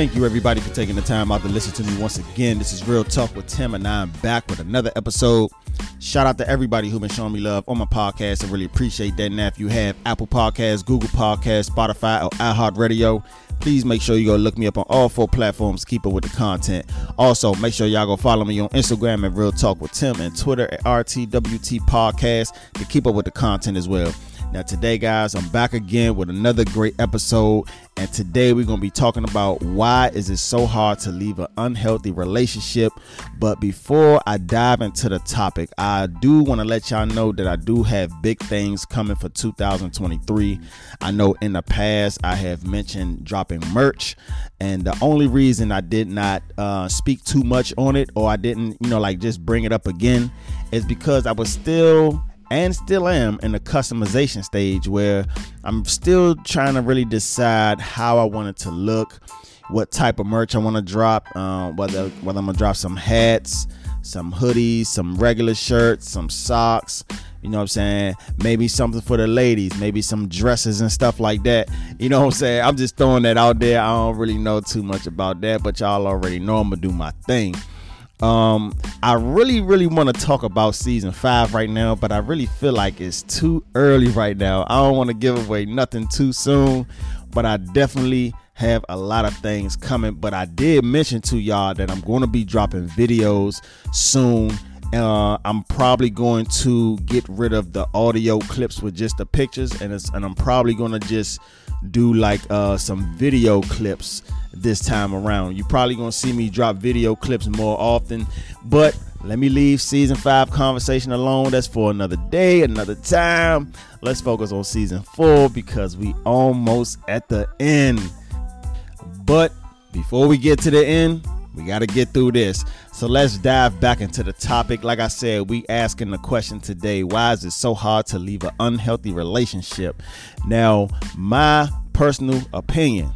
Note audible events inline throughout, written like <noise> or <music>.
Thank you, everybody, for taking the time out to listen to me once again. This is Real Talk with Tim, and I'm back with another episode. Shout out to everybody who's been showing me love on my podcast. I really appreciate that. Now, if you have Apple Podcasts, Google Podcasts, Spotify, or iHeartRadio, please make sure you go look me up on all four platforms. Keep up with the content. Also, make sure y'all go follow me on Instagram at Real Talk with Tim and Twitter at RTWT Podcast to keep up with the content as well. Now, today, guys, I'm back again with another great episode. And today we're going to be talking about why is it so hard to leave an unhealthy relationship. But before I dive into the topic, I do want to let y'all know that I do have big things coming for 2023. I know in the past I have mentioned dropping merch. And the only reason I did not uh, speak too much on it or I didn't, you know, like just bring it up again is because I was still and still am in the customization stage where I'm still trying to really decide how I want it to look, what type of merch I want to drop, uh, whether whether I'm gonna drop some hats, some hoodies, some regular shirts, some socks. You know what I'm saying? Maybe something for the ladies, maybe some dresses and stuff like that. You know what I'm saying? I'm just throwing that out there. I don't really know too much about that, but y'all already know I'm gonna do my thing. Um, I really, really want to talk about season five right now, but I really feel like it's too early right now. I don't want to give away nothing too soon, but I definitely have a lot of things coming. But I did mention to y'all that I'm going to be dropping videos soon. Uh, I'm probably going to get rid of the audio clips with just the pictures, and it's and I'm probably going to just do like uh, some video clips this time around. You're probably gonna see me drop video clips more often, but let me leave season five conversation alone. That's for another day, another time. Let's focus on season four because we almost at the end. But before we get to the end, we got to get through this. So let's dive back into the topic. Like I said, we asking the question today, why is it so hard to leave an unhealthy relationship? Now, my personal opinion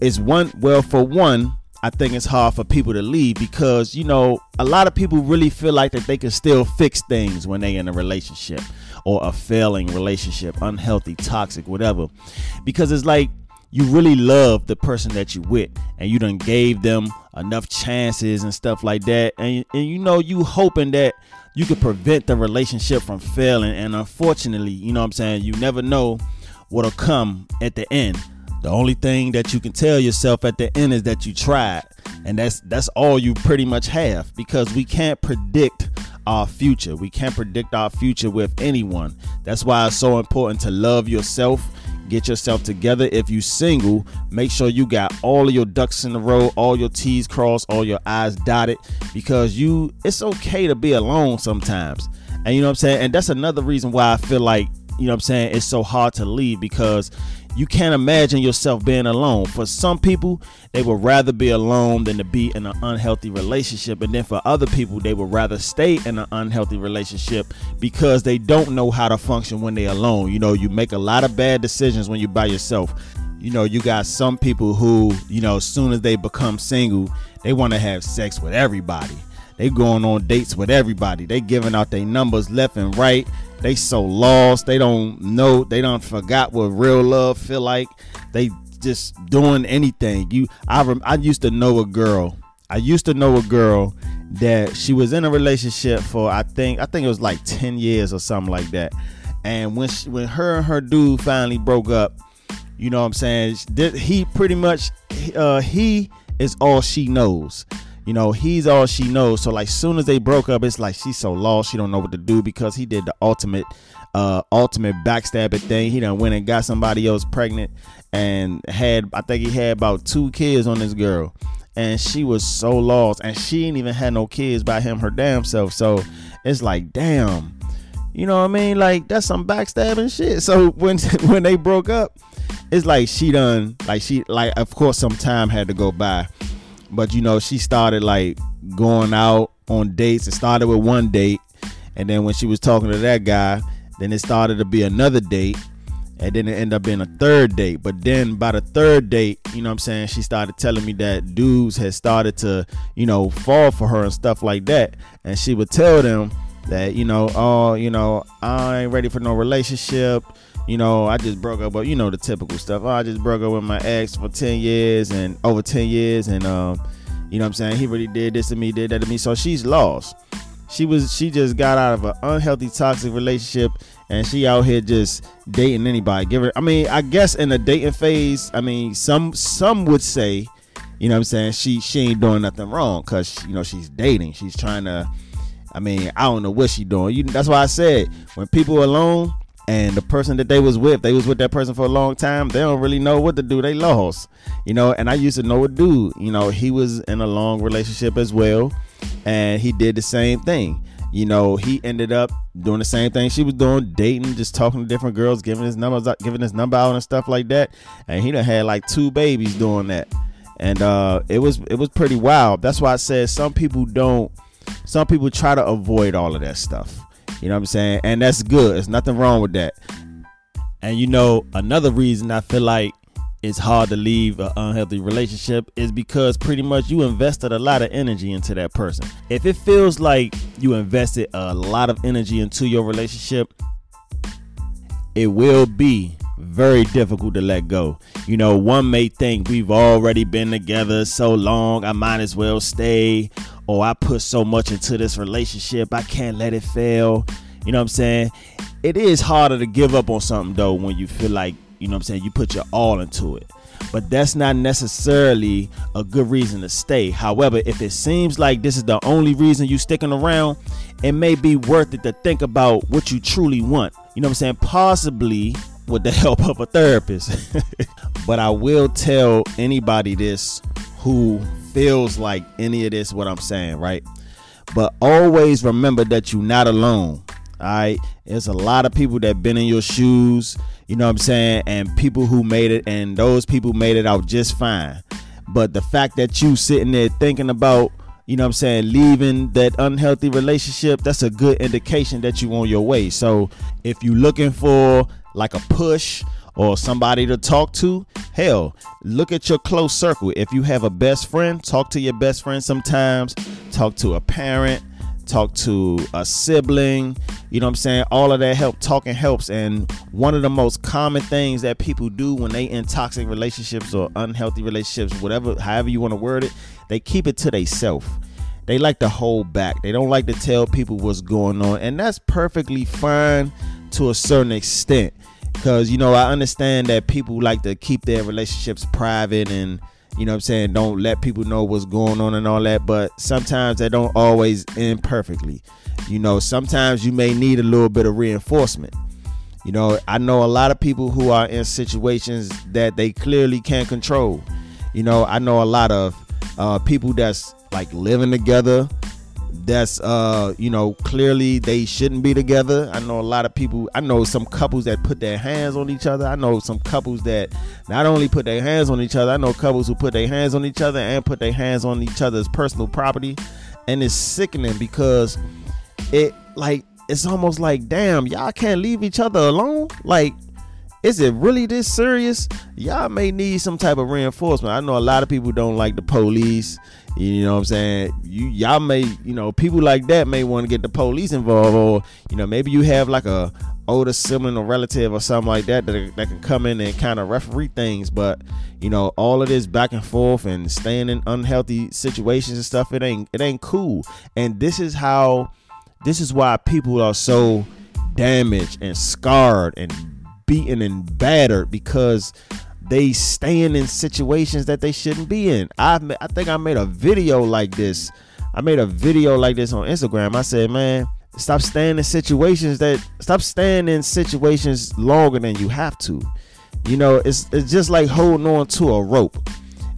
is one well for one I think it's hard for people to leave because you know a lot of people really feel like that they can still fix things when they in a relationship or a failing relationship, unhealthy, toxic, whatever. Because it's like you really love the person that you with and you done gave them enough chances and stuff like that and, and you know you hoping that you could prevent the relationship from failing and unfortunately you know what i'm saying you never know what'll come at the end. The only thing that you can tell yourself at the end is that you tried and that's that's all you pretty much have because we can't predict our future. We can't predict our future with anyone. That's why it's so important to love yourself get yourself together. If you single, make sure you got all of your ducks in a row, all your T's crossed, all your I's dotted, because you it's okay to be alone sometimes. And you know what I'm saying? And that's another reason why I feel like, you know what I'm saying, it's so hard to leave because you can't imagine yourself being alone. For some people, they would rather be alone than to be in an unhealthy relationship. And then for other people, they would rather stay in an unhealthy relationship because they don't know how to function when they're alone. You know, you make a lot of bad decisions when you're by yourself. You know, you got some people who, you know, as soon as they become single, they want to have sex with everybody. They going on dates with everybody. They giving out their numbers left and right they so lost. They don't know. They don't forgot what real love feel like. They just doing anything. You, I, rem, I used to know a girl. I used to know a girl that she was in a relationship for I think I think it was like ten years or something like that. And when she, when her and her dude finally broke up, you know what I'm saying? He pretty much uh, he is all she knows you know, he's all she knows. So like soon as they broke up, it's like she's so lost, she don't know what to do because he did the ultimate uh ultimate backstabbing thing. He done went and got somebody else pregnant and had I think he had about two kids on this girl. And she was so lost and she ain't even had no kids by him her damn self. So it's like, damn. You know what I mean? Like that's some backstabbing shit. So <laughs> when when they broke up, it's like she done like she like of course some time had to go by but you know, she started like going out on dates. It started with one date, and then when she was talking to that guy, then it started to be another date, and then it ended up being a third date. But then by the third date, you know what I'm saying, she started telling me that dudes had started to, you know, fall for her and stuff like that. And she would tell them that, you know, oh, you know, I ain't ready for no relationship. You know, I just broke up, but you know the typical stuff. Oh, I just broke up with my ex for ten years and over ten years, and um, you know what I'm saying he really did this to me, did that to me. So she's lost. She was she just got out of an unhealthy, toxic relationship, and she out here just dating anybody. Give her. I mean, I guess in the dating phase, I mean, some some would say, you know what I'm saying, she she ain't doing nothing wrong because you know she's dating. She's trying to. I mean, I don't know what she doing. You, that's why I said when people are alone and the person that they was with, they was with that person for a long time. They don't really know what to do. They lost, you know. And I used to know a dude. You know, he was in a long relationship as well, and he did the same thing you know, he ended up doing the same thing she was doing, dating, just talking to different girls, giving his numbers out, giving his number out and stuff like that. And he done had like two babies doing that. And uh it was it was pretty wild. That's why I said some people don't some people try to avoid all of that stuff. You know what I'm saying? And that's good. There's nothing wrong with that. And you know, another reason I feel like it's hard to leave an unhealthy relationship is because pretty much you invested a lot of energy into that person. If it feels like you invested a lot of energy into your relationship, it will be very difficult to let go. You know, one may think we've already been together so long, I might as well stay. Or I put so much into this relationship, I can't let it fail. You know what I'm saying? It is harder to give up on something though when you feel like you know what I'm saying? You put your all into it. But that's not necessarily a good reason to stay. However, if it seems like this is the only reason you sticking around, it may be worth it to think about what you truly want. You know what I'm saying? Possibly with the <laughs> help of a therapist. <laughs> but I will tell anybody this who feels like any of this what I'm saying, right? But always remember that you're not alone. All right. There's a lot of people that been in your shoes, you know what I'm saying? And people who made it, and those people made it out just fine. But the fact that you sitting there thinking about, you know what I'm saying, leaving that unhealthy relationship, that's a good indication that you on your way. So if you looking for like a push or somebody to talk to, hell, look at your close circle. If you have a best friend, talk to your best friend sometimes, talk to a parent, talk to a sibling, you know what I'm saying? All of that help talking helps. And one of the most common things that people do when they in toxic relationships or unhealthy relationships, whatever, however you want to word it, they keep it to themselves. They like to hold back. They don't like to tell people what's going on. And that's perfectly fine to a certain extent. Cause you know, I understand that people like to keep their relationships private and you know I'm saying, don't let people know what's going on and all that, but sometimes they don't always end perfectly. You know, sometimes you may need a little bit of reinforcement. You know, I know a lot of people who are in situations that they clearly can't control. You know, I know a lot of uh, people that's like living together that's uh you know clearly they shouldn't be together. I know a lot of people i know some couples that put their hands on each other. I know some couples that not only put their hands on each other i know couples who put their hands on each other and put their hands on each other's personal property. And it's sickening because it like it's almost like damn y'all can't leave each other alone? Like is it really this serious y'all may need some type of reinforcement i know a lot of people don't like the police you know what I'm saying? You y'all may, you know, people like that may want to get the police involved, or you know, maybe you have like a older sibling or relative or something like that that, that can come in and kind of referee things. But you know, all of this back and forth and staying in unhealthy situations and stuff, it ain't it ain't cool. And this is how, this is why people are so damaged and scarred and beaten and battered because they staying in situations that they shouldn't be in. I I think I made a video like this. I made a video like this on Instagram. I said, man, stop staying in situations that stop staying in situations longer than you have to. You know, it's it's just like holding on to a rope.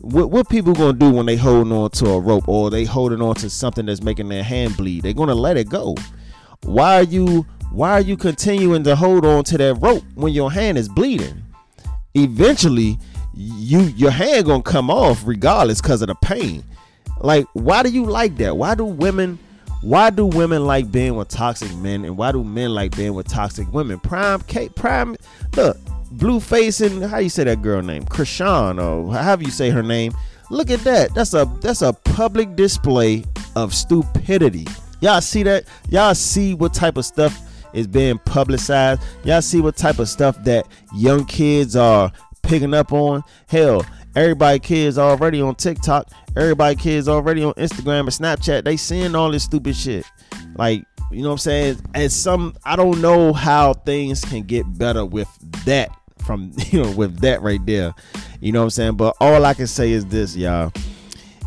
What what people gonna do when they holding on to a rope or they holding on to something that's making their hand bleed? They're gonna let it go. Why are you why are you continuing to hold on to that rope when your hand is bleeding? eventually you your hand gonna come off regardless because of the pain. Like, why do you like that? Why do women why do women like being with toxic men and why do men like being with toxic women? Prime Kate Prime look, Blueface and how you say that girl name? Chrisean or however you say her name. Look at that. That's a that's a public display of stupidity. Y'all see that? Y'all see what type of stuff is being publicized. Y'all see what type of stuff that young kids are picking up on. Hell, everybody kids already on TikTok. Everybody kids already on Instagram and Snapchat. They seeing all this stupid shit. Like, you know what I'm saying? And some I don't know how things can get better with that from <laughs> you know with that right there. You know what I'm saying? But all I can say is this, y'all.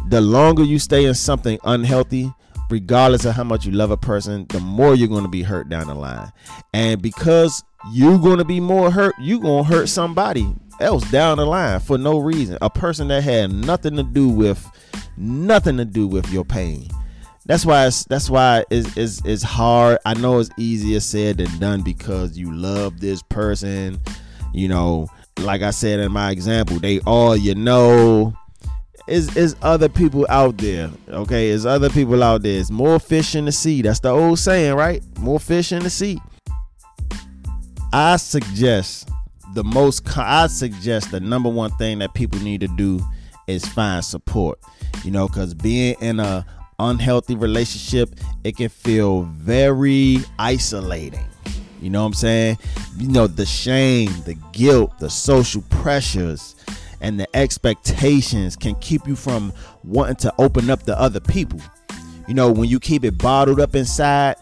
The longer you stay in something unhealthy, regardless of how much you love a person, the more you're going to be hurt down the line. And because you're going to be more hurt, you're going to hurt somebody else down the line for no reason. A person that had nothing to do with nothing to do with your pain. That's why it's that's why it's, it's, it's hard. I know it's easier said than done because you love this person. You know, like I said in my example, they all you know. Is is other people out there? Okay, is other people out there? It's more fish in the sea. That's the old saying, right? More fish in the sea. I suggest the most I suggest the number one thing that people need to do is find support. You know, because being in a unhealthy relationship, it can feel very isolating. You know what I'm saying? You know, the shame, the guilt, the social pressures, and the expectations can keep you from wanting to open up to other people. You know, when you keep it bottled up inside,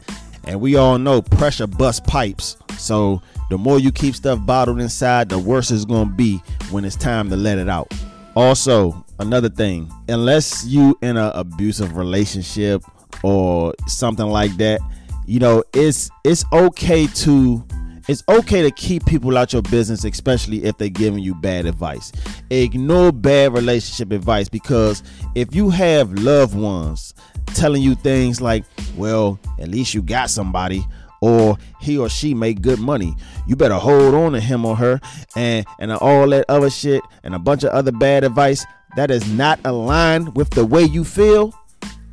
and we all know pressure bust pipes. So the more you keep stuff bottled inside, the worse it's gonna be when it's time to let it out. Also, another thing, unless you in an abusive relationship or something like that, you know, it's it's okay to it's okay to keep people out your business, especially if they're giving you bad advice. Ignore bad relationship advice because if you have loved ones telling you things like, well, at least you got somebody, or he or she make good money. You better hold on to him or her and and all that other shit and a bunch of other bad advice that is not aligned with the way you feel.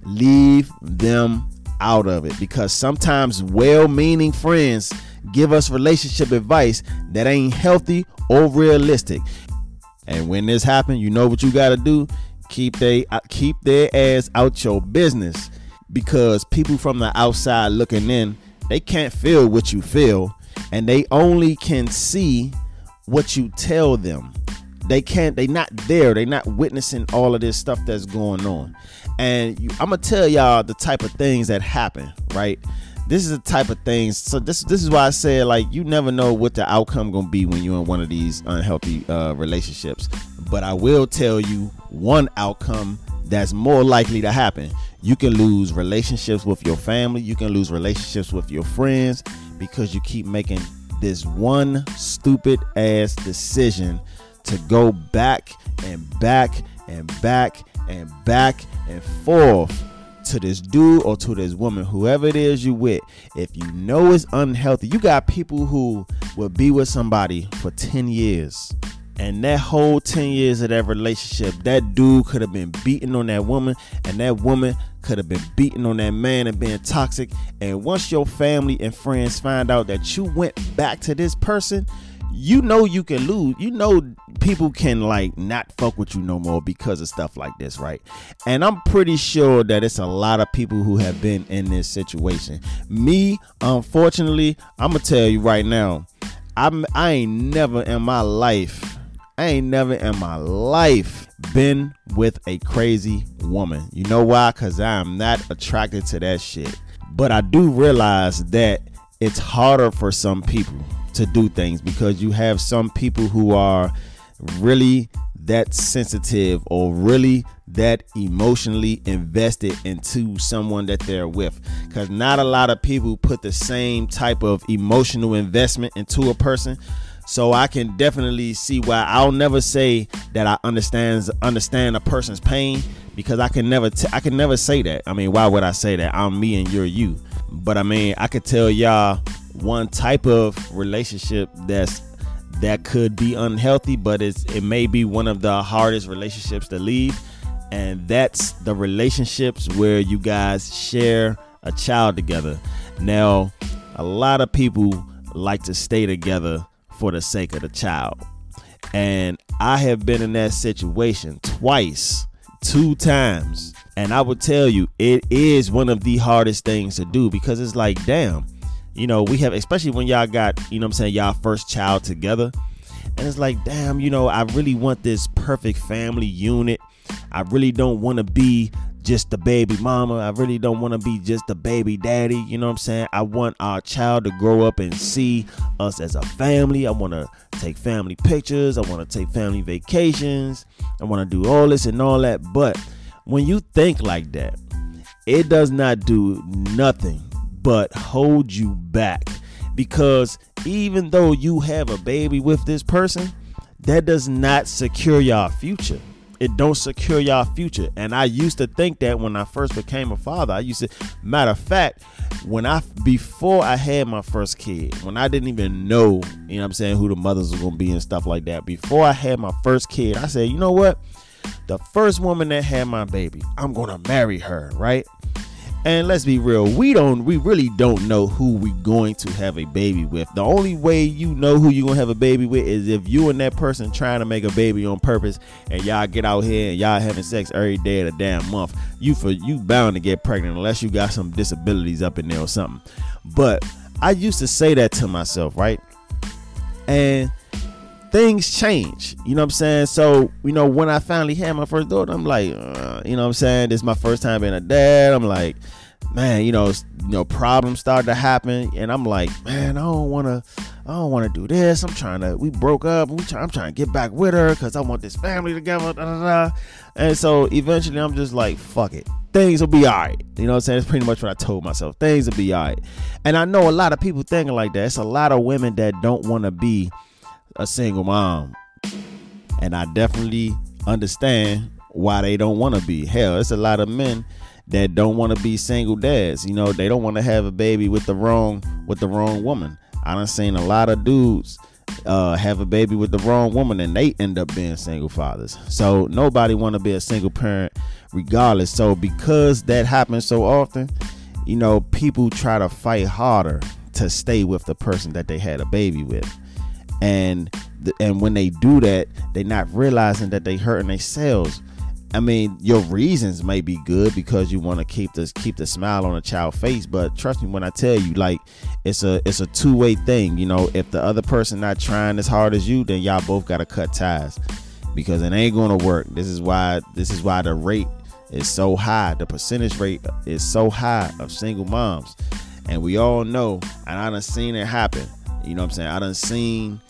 Leave them out of it. Because sometimes well-meaning friends give us relationship advice that ain't healthy or realistic. And when this happens, you know what you got to do? Keep they uh, keep their ass out your business. Because people from the outside looking in they can't feel what you feel. And they only can see what you tell them. They can't they not there. They not witnessing all of this stuff that's going on and you, i'm gonna tell y'all the type of things that happen right? This is the type of things so this this is why i said like you never know what the outcome gonna be when you're in one of these unhealthy uh, relationships. But i will tell you one outcome that's more likely to happen. You can lose relationships with your family, you can lose relationships with your friends because you keep making this one stupid ass decision to go back and back and back and back and forth to this dude or to this woman, whoever it is you with, if you know it's unhealthy, you got people who will be with somebody for 10 years. And that whole 10 years of that relationship, that dude could have been beating on that woman, and that woman could have been beating on that man and being toxic. And once your family and friends find out that you went back to this person, you know you can lose. You know people can like not fuck with you no more because of stuff like this, right? And I'm pretty sure that it's a lot of people who have been in this situation. Me, unfortunately, I'm gonna tell you right now, I'm I ain't never in my life I ain't never in my life been with a crazy woman. You know why? Because I am not attracted to that shit. But I do realize that it's harder for some people to do things because you have some people who are really that sensitive or really that emotionally invested into someone that they're with because not a lot of people put the same type of emotional investment into a person so I can definitely see why I'll never say that I understands understand a person's pain because I can never t- I can never say that. I mean, why would I say that? I'm me and you're you. But I mean, I could tell y'all one type of relationship that's that could be unhealthy, but it's it may be one of the hardest relationships to leave, and that's the relationships where you guys share a child together. Now, a lot of people like to stay together for the sake of the child. And I have been in that situation twice, two times. And I will tell you, it is one of the hardest things to do because it's like, damn, you know, we have, especially when y'all got, you know I'm saying, y'all first child together. And it's like, damn, you know, I really want this perfect family unit. I really don't want to be just the baby mama. I really don't want to be just the baby daddy. You know what I'm saying? I want our child to grow up and see us as a family. I want to take family pictures. I want to take family vacations. I want to do all this and all that. But when you think like that, it does not do nothing but hold you back. Because even though you have a baby with this person, that does not secure your future it don't secure y'all future. And I used to think that when I first became a father. I used to matter of fact, when I before I had my first kid, when I didn't even know, you know what I'm saying, who the mothers were gonna be and stuff like that. Before I had my first kid, I said, you know what? The first woman that had my baby, I'm gonna marry her, right? And let's be real, we don't we really don't know who we going to have a baby with. The only way you know who you're gonna have a baby with is if you and that person trying to make a baby on purpose and y'all get out here and y'all having sex every day of the damn month. You for you bound to get pregnant unless you got some disabilities up in there or something. But I used to say that to myself, right? And things change. You know what I'm saying? So, you know, when I finally had my first daughter, I'm like, uh, you know what I'm saying? This is my first time being a dad. I'm like, man, you know, you know, problems started to happen, and I'm like, man, I don't want to, I don't want to do this. I'm trying to. We broke up. We try, I'm trying to get back with her because I want this family together. Da, da, da. And so eventually, I'm just like, fuck it. Things will be all right. You know what I'm saying? It's pretty much what I told myself. Things will be all right. And I know a lot of people thinking like that. It's a lot of women that don't want to be a single mom. And I definitely understand why they don't want to be. Hell, it's a lot of men that don't want to be single dads. You know, they don't want to have a baby with the wrong with the wrong woman. I done seen a lot of dudes uh, have a baby with the wrong woman and they end up being single fathers. So nobody want to be a single parent regardless. So because that happens so often, you know, people try to fight harder to stay with the person that they had a baby with and and when they do that, they're not realizing that they hurting themselves. I mean, your reasons may be good because you want to keep this keep the smile on a child face, but trust me when I tell you, like it's a it's a two way thing. You know, if the other person not trying as hard as you, then y'all both gotta cut ties because it ain't gonna work. This is why this is why the rate is so high. The percentage rate is so high of single moms, and we all know, and I done seen it happen. You know what I'm saying? I done seen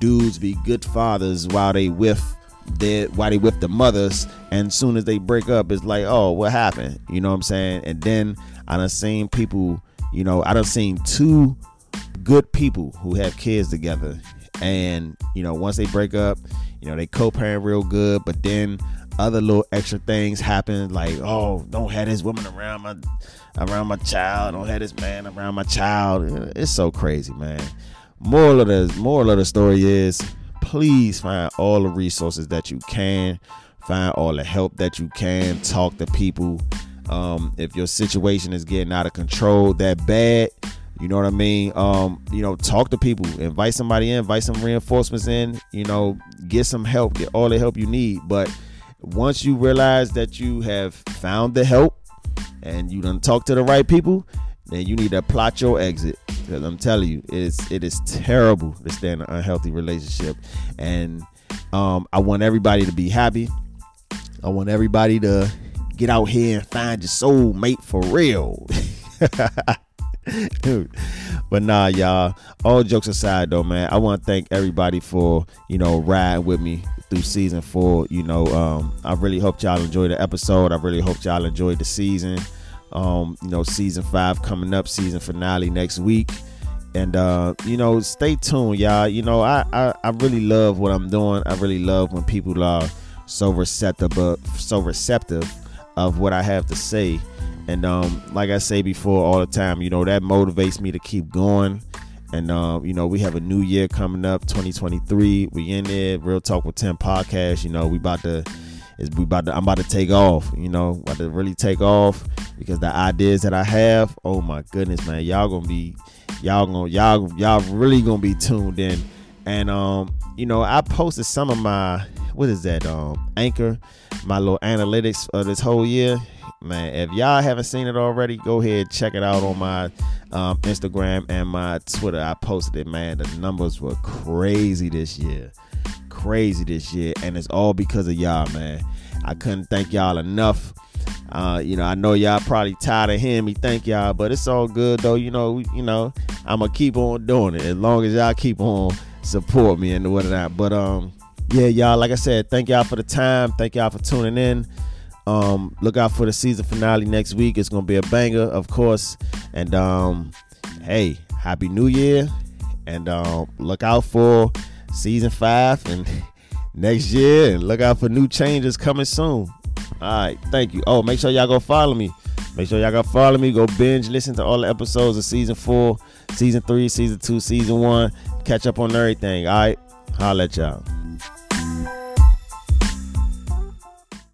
dudes be good fathers while they with their while they with the mothers and soon as they break up it's like oh what happened? You know what i'm saying? And then i done seen people you know i done seen two good people who have kids together. And you know once they break up you know they co-parent real good but then other little extra things happen like oh don't have this woman around my around my child don't have this man around my child. It's so crazy man. Moral of the moral of the story is please find all the resources that you can. Find all the help that you can. Talk to people. Um, if your situation is getting out of control that bad you know what i mean? Um, you know talk to people. Invite somebody in. Invite some reinforcements in. You know get some help. Get all the help you need. But once you realize that you have found the help and you done talk to the right people then you need to plot your exit because I'm telling you, it is it is terrible to stay in an unhealthy relationship, and um, I want everybody to be happy. I want everybody to get out here and find your soul mate for real. <laughs> Dude. <laughs> But nah, y'all. All jokes aside, though, man, I want to thank everybody for you know riding with me through season four. You know, um, I really hope y'all enjoyed the episode. I really hope y'all enjoyed the season. Um, you know, season five coming up, season finale next week. And uh, you know, stay tuned, y'all. You know, I, I I really love what I'm doing. I really love when people are so receptive, so receptive of what I have to say. And um, like I say before all the time, you know, that motivates me to keep going. And um, you know, we have a new year coming up, 2023. We in there, Real Talk with Tim podcast. You know, we about to is we about to I'm about to take off, you know, about to really take off because the ideas that I have, oh my goodness, man, y'all gonna be y'all gonna y'all y'all really gonna be tuned in. And um, you know, I posted some of my what is that um anchor, my little analytics of this whole year. Man. If y'all haven't seen it already, go ahead check it out on my um, Instagram and my Twitter. I posted it, man. The numbers were crazy this year, crazy this year, and it's all because of y'all, man. I couldn't thank y'all enough. Uh, you know, I know y'all probably tired of hearing me thank y'all, but it's all good though. You know, you know, I'm gonna keep on doing it as long as y'all keep on support me and whatnot. But um, yeah, y'all, like I said, thank y'all for the time. Thank y'all for tuning in. Um, look out for the season finale next week. It's gonna be a banger, of course. And um, hey, happy New Year! And um, look out for season five and <laughs> next year. And look out for new changes coming soon. All right, thank you. Oh, make sure y'all go follow me. Make sure y'all go follow me. Go binge, listen to all the episodes of season four, season three, season two, season one. Catch up on everything. All right, holla at y'all.